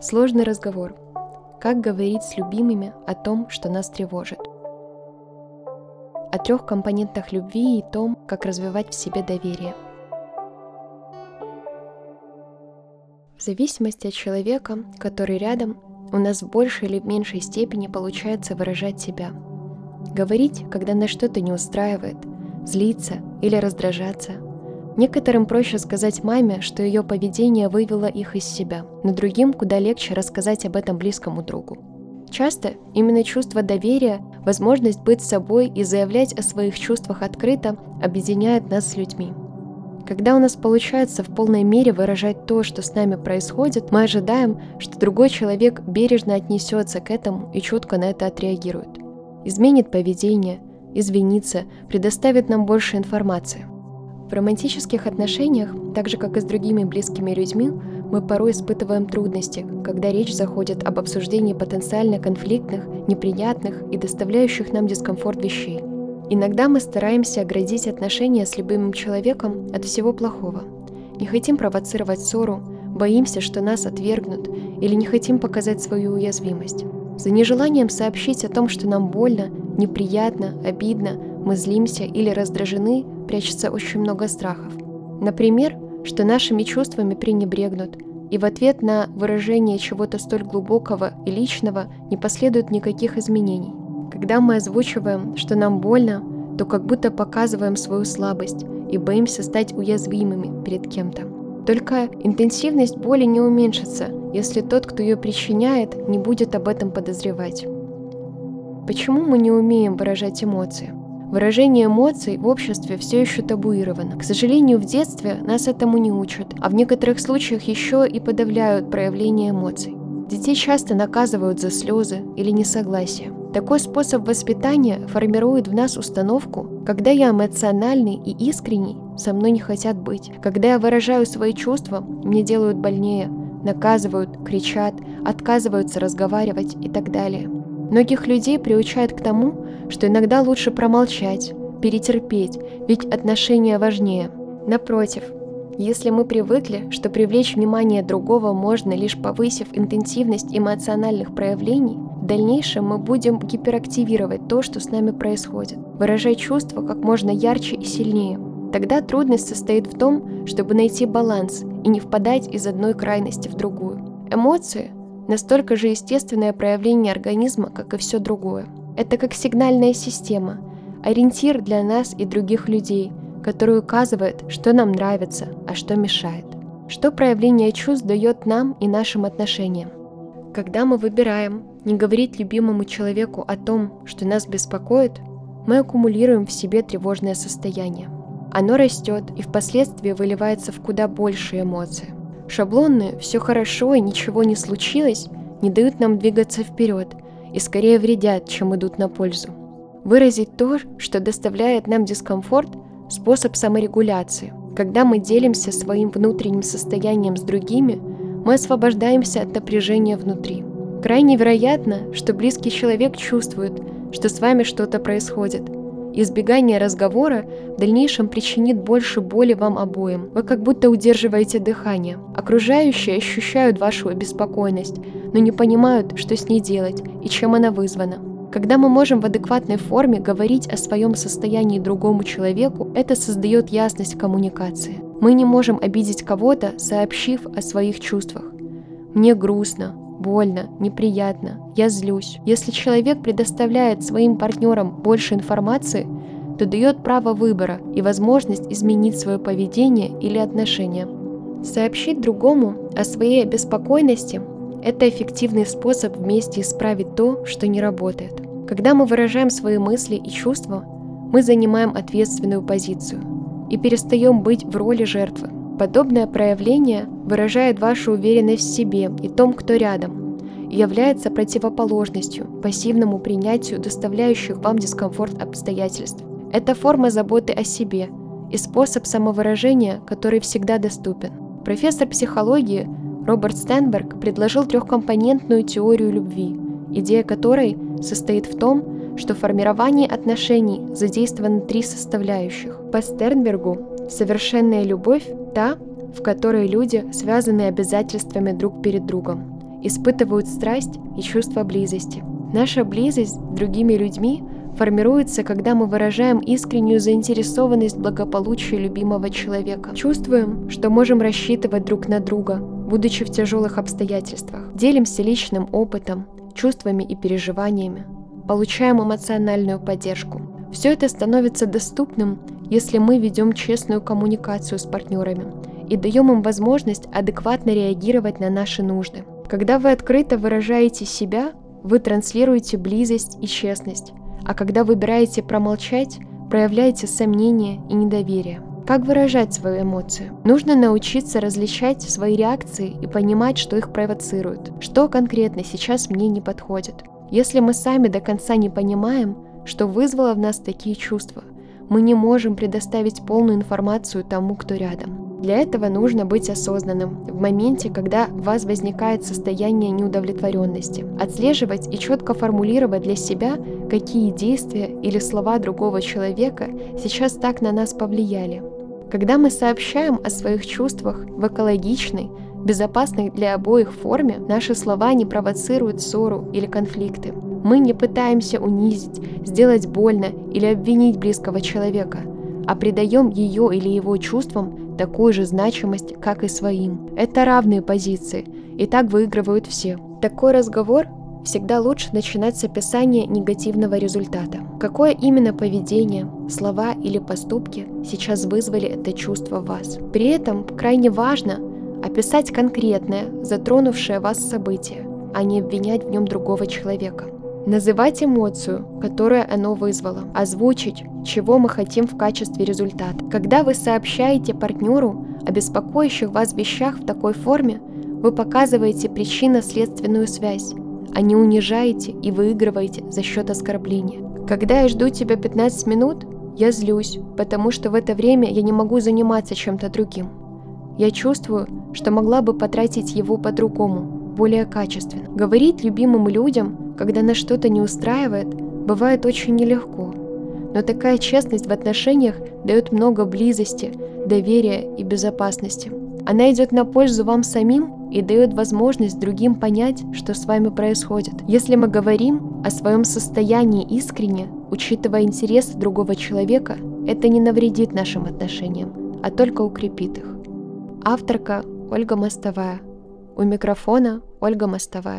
Сложный разговор. Как говорить с любимыми о том, что нас тревожит. О трех компонентах любви и том, как развивать в себе доверие. В зависимости от человека, который рядом, у нас в большей или меньшей степени получается выражать себя. Говорить, когда нас что-то не устраивает, злиться или раздражаться – Некоторым проще сказать маме, что ее поведение вывело их из себя, но другим куда легче рассказать об этом близкому другу. Часто именно чувство доверия, возможность быть собой и заявлять о своих чувствах открыто объединяет нас с людьми. Когда у нас получается в полной мере выражать то, что с нами происходит, мы ожидаем, что другой человек бережно отнесется к этому и чутко на это отреагирует. Изменит поведение, извинится, предоставит нам больше информации. В романтических отношениях, так же как и с другими близкими людьми, мы порой испытываем трудности, когда речь заходит об обсуждении потенциально конфликтных, неприятных и доставляющих нам дискомфорт вещей. Иногда мы стараемся оградить отношения с любимым человеком от всего плохого. Не хотим провоцировать ссору, боимся, что нас отвергнут, или не хотим показать свою уязвимость. За нежеланием сообщить о том, что нам больно, неприятно, обидно, мы злимся или раздражены, прячется очень много страхов. Например, что нашими чувствами пренебрегнут, и в ответ на выражение чего-то столь глубокого и личного не последует никаких изменений. Когда мы озвучиваем, что нам больно, то как будто показываем свою слабость и боимся стать уязвимыми перед кем-то. Только интенсивность боли не уменьшится, если тот, кто ее причиняет, не будет об этом подозревать. Почему мы не умеем выражать эмоции? Выражение эмоций в обществе все еще табуировано. К сожалению, в детстве нас этому не учат, а в некоторых случаях еще и подавляют проявление эмоций. Детей часто наказывают за слезы или несогласие. Такой способ воспитания формирует в нас установку, когда я эмоциональный и искренний, со мной не хотят быть. Когда я выражаю свои чувства, мне делают больнее, наказывают, кричат, отказываются разговаривать и так далее. Многих людей приучают к тому, что иногда лучше промолчать, перетерпеть, ведь отношения важнее. Напротив, если мы привыкли, что привлечь внимание другого можно лишь повысив интенсивность эмоциональных проявлений, в дальнейшем мы будем гиперактивировать то, что с нами происходит, выражать чувства как можно ярче и сильнее. Тогда трудность состоит в том, чтобы найти баланс и не впадать из одной крайности в другую. Эмоции настолько же естественное проявление организма, как и все другое. Это как сигнальная система, ориентир для нас и других людей, который указывает, что нам нравится, а что мешает. Что проявление чувств дает нам и нашим отношениям. Когда мы выбираем не говорить любимому человеку о том, что нас беспокоит, мы аккумулируем в себе тревожное состояние. Оно растет и впоследствии выливается в куда большие эмоции. Шаблонные «все хорошо и ничего не случилось» не дают нам двигаться вперед и скорее вредят, чем идут на пользу. Выразить то, что доставляет нам дискомфорт – способ саморегуляции. Когда мы делимся своим внутренним состоянием с другими, мы освобождаемся от напряжения внутри. Крайне вероятно, что близкий человек чувствует, что с вами что-то происходит – Избегание разговора в дальнейшем причинит больше боли вам обоим. Вы как будто удерживаете дыхание. Окружающие ощущают вашу обеспокоенность, но не понимают, что с ней делать и чем она вызвана. Когда мы можем в адекватной форме говорить о своем состоянии другому человеку, это создает ясность в коммуникации. Мы не можем обидеть кого-то, сообщив о своих чувствах. Мне грустно, больно, неприятно, я злюсь. Если человек предоставляет своим партнерам больше информации, то дает право выбора и возможность изменить свое поведение или отношения. Сообщить другому о своей беспокойности – это эффективный способ вместе исправить то, что не работает. Когда мы выражаем свои мысли и чувства, мы занимаем ответственную позицию и перестаем быть в роли жертвы. Подобное проявление выражает вашу уверенность в себе и том, кто рядом, и является противоположностью пассивному принятию доставляющих вам дискомфорт обстоятельств. Это форма заботы о себе и способ самовыражения, который всегда доступен. Профессор психологии Роберт Стенберг предложил трехкомпонентную теорию любви, идея которой состоит в том, что в формировании отношений задействованы три составляющих. По Стернбергу Совершенная любовь – та, в которой люди связаны обязательствами друг перед другом. испытывают страсть и чувство близости. Наша близость с другими людьми формируется, когда мы выражаем искреннюю заинтересованность в благополучии любимого человека. Чувствуем, что можем рассчитывать друг на друга, будучи в тяжелых обстоятельствах. Делимся личным опытом, чувствами и переживаниями. Получаем эмоциональную поддержку. Все это становится доступным, если мы ведем честную коммуникацию с партнерами и даем им возможность адекватно реагировать на наши нужды. Когда вы открыто выражаете себя, вы транслируете близость и честность, а когда выбираете промолчать, проявляете сомнение и недоверие. Как выражать свои эмоции? Нужно научиться различать свои реакции и понимать, что их провоцирует, что конкретно сейчас мне не подходит. Если мы сами до конца не понимаем, что вызвало в нас такие чувства, мы не можем предоставить полную информацию тому, кто рядом. Для этого нужно быть осознанным в моменте, когда у вас возникает состояние неудовлетворенности. Отслеживать и четко формулировать для себя, какие действия или слова другого человека сейчас так на нас повлияли. Когда мы сообщаем о своих чувствах в экологичной, безопасной для обоих форме, наши слова не провоцируют ссору или конфликты. Мы не пытаемся унизить, сделать больно или обвинить близкого человека, а придаем ее или его чувствам такую же значимость, как и своим. Это равные позиции, и так выигрывают все. Такой разговор всегда лучше начинать с описания негативного результата. Какое именно поведение, слова или поступки сейчас вызвали это чувство в вас. При этом крайне важно описать конкретное, затронувшее вас событие, а не обвинять в нем другого человека. Называть эмоцию, которую оно вызвало, озвучить, чего мы хотим в качестве результата. Когда вы сообщаете партнеру о беспокоящих вас вещах в такой форме, вы показываете причинно-следственную связь, а не унижаете и выигрываете за счет оскорбления. Когда я жду тебя 15 минут, я злюсь, потому что в это время я не могу заниматься чем-то другим. Я чувствую, что могла бы потратить его по-другому, более качественно. Говорить любимым людям когда нас что-то не устраивает, бывает очень нелегко. Но такая честность в отношениях дает много близости, доверия и безопасности. Она идет на пользу вам самим и дает возможность другим понять, что с вами происходит. Если мы говорим о своем состоянии искренне, учитывая интересы другого человека, это не навредит нашим отношениям, а только укрепит их. Авторка Ольга Мостовая. У микрофона Ольга Мостовая.